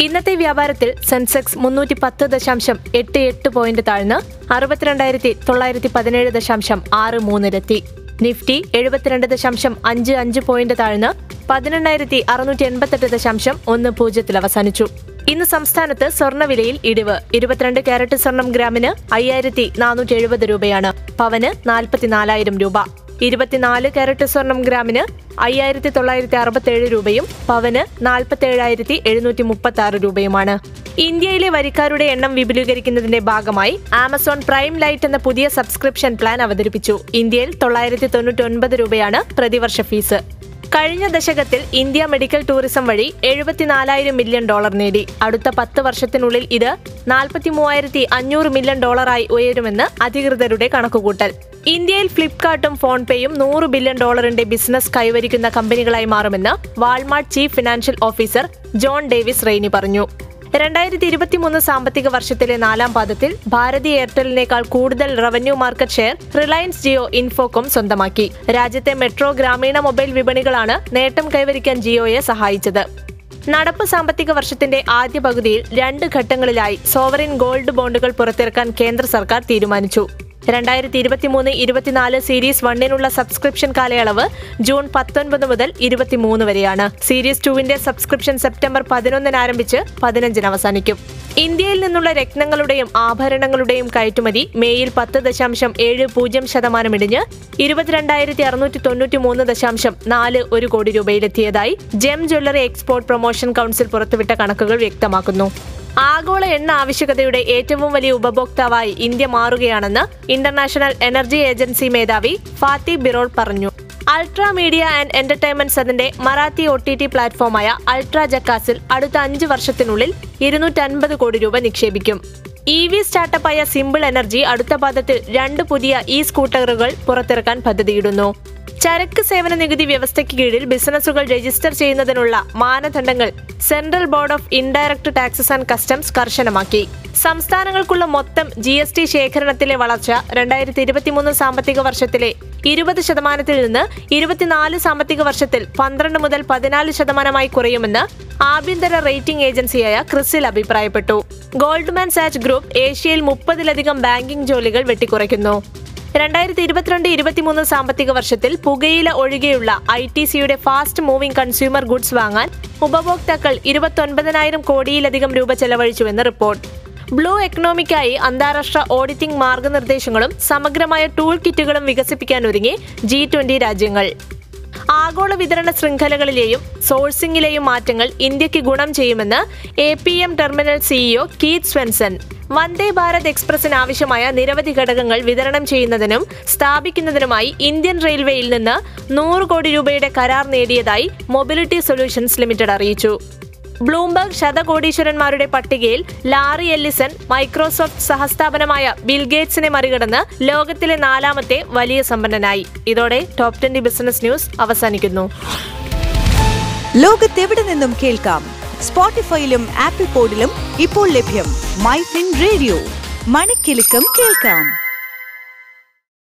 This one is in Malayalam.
ഇന്നത്തെ വ്യാപാരത്തിൽ സെൻസെക്സ് മുന്നൂറ്റി പത്ത് ദശാംശം എട്ട് എട്ട് പോയിന്റ് താഴ്ന്ന് അറുപത്തിരണ്ടായിരത്തി തൊള്ളായിരത്തി പതിനേഴ് ദശാംശം ആറ് മൂന്നിലെത്തി നിഫ്റ്റി എഴുപത്തിരണ്ട് ദശാംശം അഞ്ച് അഞ്ച് പോയിന്റ് താഴ്ന്ന് പതിനെണ്ണായിരത്തി അറുന്നൂറ്റി എൺപത്തെട്ട് ദശാംശം ഒന്ന് പൂജ്യത്തിൽ അവസാനിച്ചു. ഇന്ന് സംസ്ഥാനത്ത് സ്വർണവിലയിൽ ഇടിവ്. ഇരുപത്തിരണ്ട് ക്യാരറ്റ് സ്വർണം ഗ്രാമിന് അയ്യായിരത്തി നാനൂറ്റി എഴുപത് രൂപയാണ്. പവന് നാൽപ്പത്തിനാലായിരം രൂപ. ഇരുപത്തിനാല് കാരറ്റ് സ്വർണം ഗ്രാമിന് അയ്യായിരത്തി തൊള്ളായിരത്തി അറുപത്തേഴ് രൂപയും പവന് നാൽപ്പത്തേഴായിരത്തി എഴുന്നൂറ്റി മുപ്പത്തി ആറ് രൂപയുമാണ്. ഇന്ത്യയിലെ വരിക്കാരുടെ എണ്ണം വിപുലീകരിക്കുന്നതിന്റെ ഭാഗമായി ആമസോൺ പ്രൈം ലൈറ്റ് എന്ന പുതിയ സബ്സ്ക്രിപ്ഷൻ പ്ലാൻ അവതരിപ്പിച്ചു. ഇന്ത്യയിൽ തൊള്ളായിരത്തി തൊണ്ണൂറ്റി രൂപയാണ് പ്രതിവർഷ ഫീസ്. കഴിഞ്ഞ ദശകത്തിൽ ഇന്ത്യ മെഡിക്കൽ ടൂറിസം വഴി എഴുപത്തിനാലായിരം മില്യൺ ഡോളർ നേടി. അടുത്ത പത്ത് വർഷത്തിനുള്ളിൽ ഇത് നാൽപ്പത്തി മൂവായിരത്തി അഞ്ഞൂറ് മില്യൺ ഡോളറായി ഉയരുമെന്ന് അധികൃതരുടെ കണക്കുകൂട്ടൽ. ഇന്ത്യയിൽ ഫ്ലിപ്കാർട്ടും ഫോൺപേയും നൂറ് ബില്യൺ ഡോളറിന്റെ ബിസിനസ് കൈവരിക്കുന്ന കമ്പനികളായി മാറുമെന്ന് Walmart chief financial officer John Davis Rainey പറഞ്ഞു. രണ്ടായിരത്തി ഇരുപത്തിമൂന്ന് സാമ്പത്തിക വർഷത്തിലെ നാലാം പാദത്തിൽ ഭാരതി എയർടെലിനേക്കാൾ കൂടുതൽ revenue market share Reliance Jio Infocomm സ്വന്തമാക്കി. രാജ്യത്തെ മെട്രോ ഗ്രാമീണ മൊബൈൽ വിപണികളാണ് നേട്ടം കൈവരിക്കാൻ ജിയോയെ സഹായിച്ചത്. നടപ്പ് സാമ്പത്തിക വർഷത്തിന്റെ ആദ്യ പകുതിയിൽ രണ്ട് ഘട്ടങ്ങളിലായി സോവറിൻ ഗോൾഡ് ബോണ്ടുകൾ പുറത്തിറക്കാൻ കേന്ദ്ര സർക്കാർ തീരുമാനിച്ചു. രണ്ടായിരത്തി ഇരുപത്തിമൂന്ന് ഇരുപത്തിനാല് സീരീസ് വണ്ണിനുള്ള സബ്സ്ക്രിപ്ഷൻ കാലയളവ് ജൂൺ പത്തൊൻപത് മുതൽ ഇരുപത്തിമൂന്ന് വരെയാണ്. സീരീസ് ടുവിന്റെ സബ്സ്ക്രിപ്ഷൻ സെപ്റ്റംബർ പതിനൊന്നിന് ആരംഭിച്ച് പതിനഞ്ചിന് അവസാനിക്കും. ഇന്ത്യയിൽ നിന്നുള്ള രത്നങ്ങളുടെയും ആഭരണങ്ങളുടെയും കയറ്റുമതി മേയിൽ പത്ത് ദശാംശം ഏഴ് പൂജ്യം ശതമാനം ഇടിഞ്ഞ് ഇരുപത്തിരണ്ടായിരത്തി അറുന്നൂറ്റി തൊണ്ണൂറ്റി മൂന്ന് ദശാംശം നാല് ഒരു കോടി രൂപയിലെത്തിയതായി gem jewellery export promotion council പുറത്തുവിട്ട കണക്കുകൾ വ്യക്തമാക്കുന്നു. ആഗോള എണ്ണ ആവശ്യകതയുടെ ഏറ്റവും വലിയ ഉപഭോക്താവായി ഇന്ത്യ മാറുകയാണെന്ന് ഇന്റർനാഷണൽ എനർജി ഏജൻസി മേധാവി ഫാത്തി ബിറോൾ പറഞ്ഞു. അൾട്രാ മീഡിയ ആൻഡ് എന്റർടൈൻമെന്റ്സ് അതിന്റെ മറാത്തി ഒ ടി ടി പ്ലാറ്റ്ഫോമായ അൾട്രാ ജക്കാസിൽ അടുത്ത അഞ്ച് വർഷത്തിനുള്ളിൽ ഇരുന്നൂറ്റൻപത് കോടി രൂപ നിക്ഷേപിക്കും. ഇ വി സ്റ്റാർട്ടപ്പായ സിമ്പിൾ എനർജി അടുത്ത പാദത്തിൽ രണ്ട് പുതിയ ഇ സ്കൂട്ടറുകൾ പുറത്തിറക്കാൻ പദ്ധതിയിടുന്നു. ചരക്ക് സേവന നികുതി വ്യവസ്ഥയ്ക്ക് കീഴിൽ ബിസിനസ്സുകൾ രജിസ്റ്റർ ചെയ്യുന്നതിനുള്ള മാനദണ്ഡങ്ങൾ Central Board of Indirect Taxes and Customs കർശനമാക്കി. സംസ്ഥാനങ്ങൾക്കുള്ള മൊത്തം ജി എസ് ടി ശേഖരണത്തിലെ വളർച്ച രണ്ടായിരത്തി ഇരുപത്തിമൂന്ന് സാമ്പത്തിക വർഷത്തിലെ ഇരുപത് ശതമാനത്തിൽ നിന്ന് ഇരുപത്തിനാല് സാമ്പത്തിക വർഷത്തിൽ പന്ത്രണ്ട് മുതൽ പതിനാല് ശതമാനമായി കുറയുമെന്ന് ആഭ്യന്തര റേറ്റിംഗ് ഏജൻസിയായ ക്രിസിൽ അഭിപ്രായപ്പെട്ടു. ഗോൾഡ്മാൻ സാച്ച് ഗ്രൂപ്പ് ഏഷ്യയിൽ മുപ്പതിലധികം ബാങ്കിംഗ് ജോലികൾ വെട്ടിക്കുറയ്ക്കുന്നു. രണ്ടായിരത്തി ഇരുപത്തിരണ്ട് ഇരുപത്തിമൂന്ന് സാമ്പത്തിക വർഷത്തിൽ പുകയില ഒഴികെയുള്ള ഐ ടി സിയുടെ ഫാസ്റ്റ് മൂവിംഗ് കൺസ്യൂമർ ഗുഡ്സ് വാങ്ങാൻ ഉപഭോക്താക്കൾ ഇരുപത്തൊൻപതിനായിരം കോടിയിലധികം രൂപ ചെലവഴിച്ചുവെന്ന് റിപ്പോർട്ട്. ബ്ലൂ എക്കണോമിക്കായി അന്താരാഷ്ട്ര ഓഡിറ്റിംഗ് മാർഗനിർദ്ദേശങ്ങളും സമഗ്രമായ ടൂൾ കിറ്റുകളും വികസിപ്പിക്കാൻ ഒരുങ്ങി ജി രാജ്യങ്ങൾ. ആഗോള വിതരണ ശൃംഖലകളിലെയും സോഴ്സിംഗിലെയും മാറ്റങ്ങൾ ഇന്ത്യയ്ക്ക് ഗുണം ചെയ്യുമെന്ന് A P M Terminal CEO Keith Svensson. Vande Bharat എക്സ്പ്രസിന് ആവശ്യമായ നിരവധി ഘടകങ്ങൾ വിതരണം ചെയ്യുന്നതിനും സ്ഥാപിക്കുന്നതിനുമായി ഇന്ത്യൻ റെയിൽവേയിൽ നിന്ന് നൂറ് കോടി രൂപയുടെ കരാർ നേടിയതായി മൊബിലിറ്റി സൊല്യൂഷൻസ് ലിമിറ്റഡ് അറിയിച്ചു. ബ്ലൂംബർഗ് ശതകോടീശ്വരന്മാരുടെ പട്ടികയിൽ ലാറി എല്ലിസൺ മൈക്രോസോഫ്റ്റ് സഹസ്ഥാപനമായ ബിൽഗേറ്റ്സിനെ മറികടന്ന് ലോകത്തിലെ നാലാമത്തെ വലിയ സമ്പന്നനായി. ഇതോടെ ടോപ് ട്വന്റി ബിസിനസ് ന്യൂസ് അവസാനിക്കുന്നു. ലോകത്തെവിടെ നിന്നും കേൾക്കാം? സ്പോട്ടിഫൈയിലും ആപ്പിൾ പോഡിലും ഇപ്പോൾ ലഭ്യം മൈ റേഡിയോ. മണിക്കിലുക്കം കേൾക്കാം.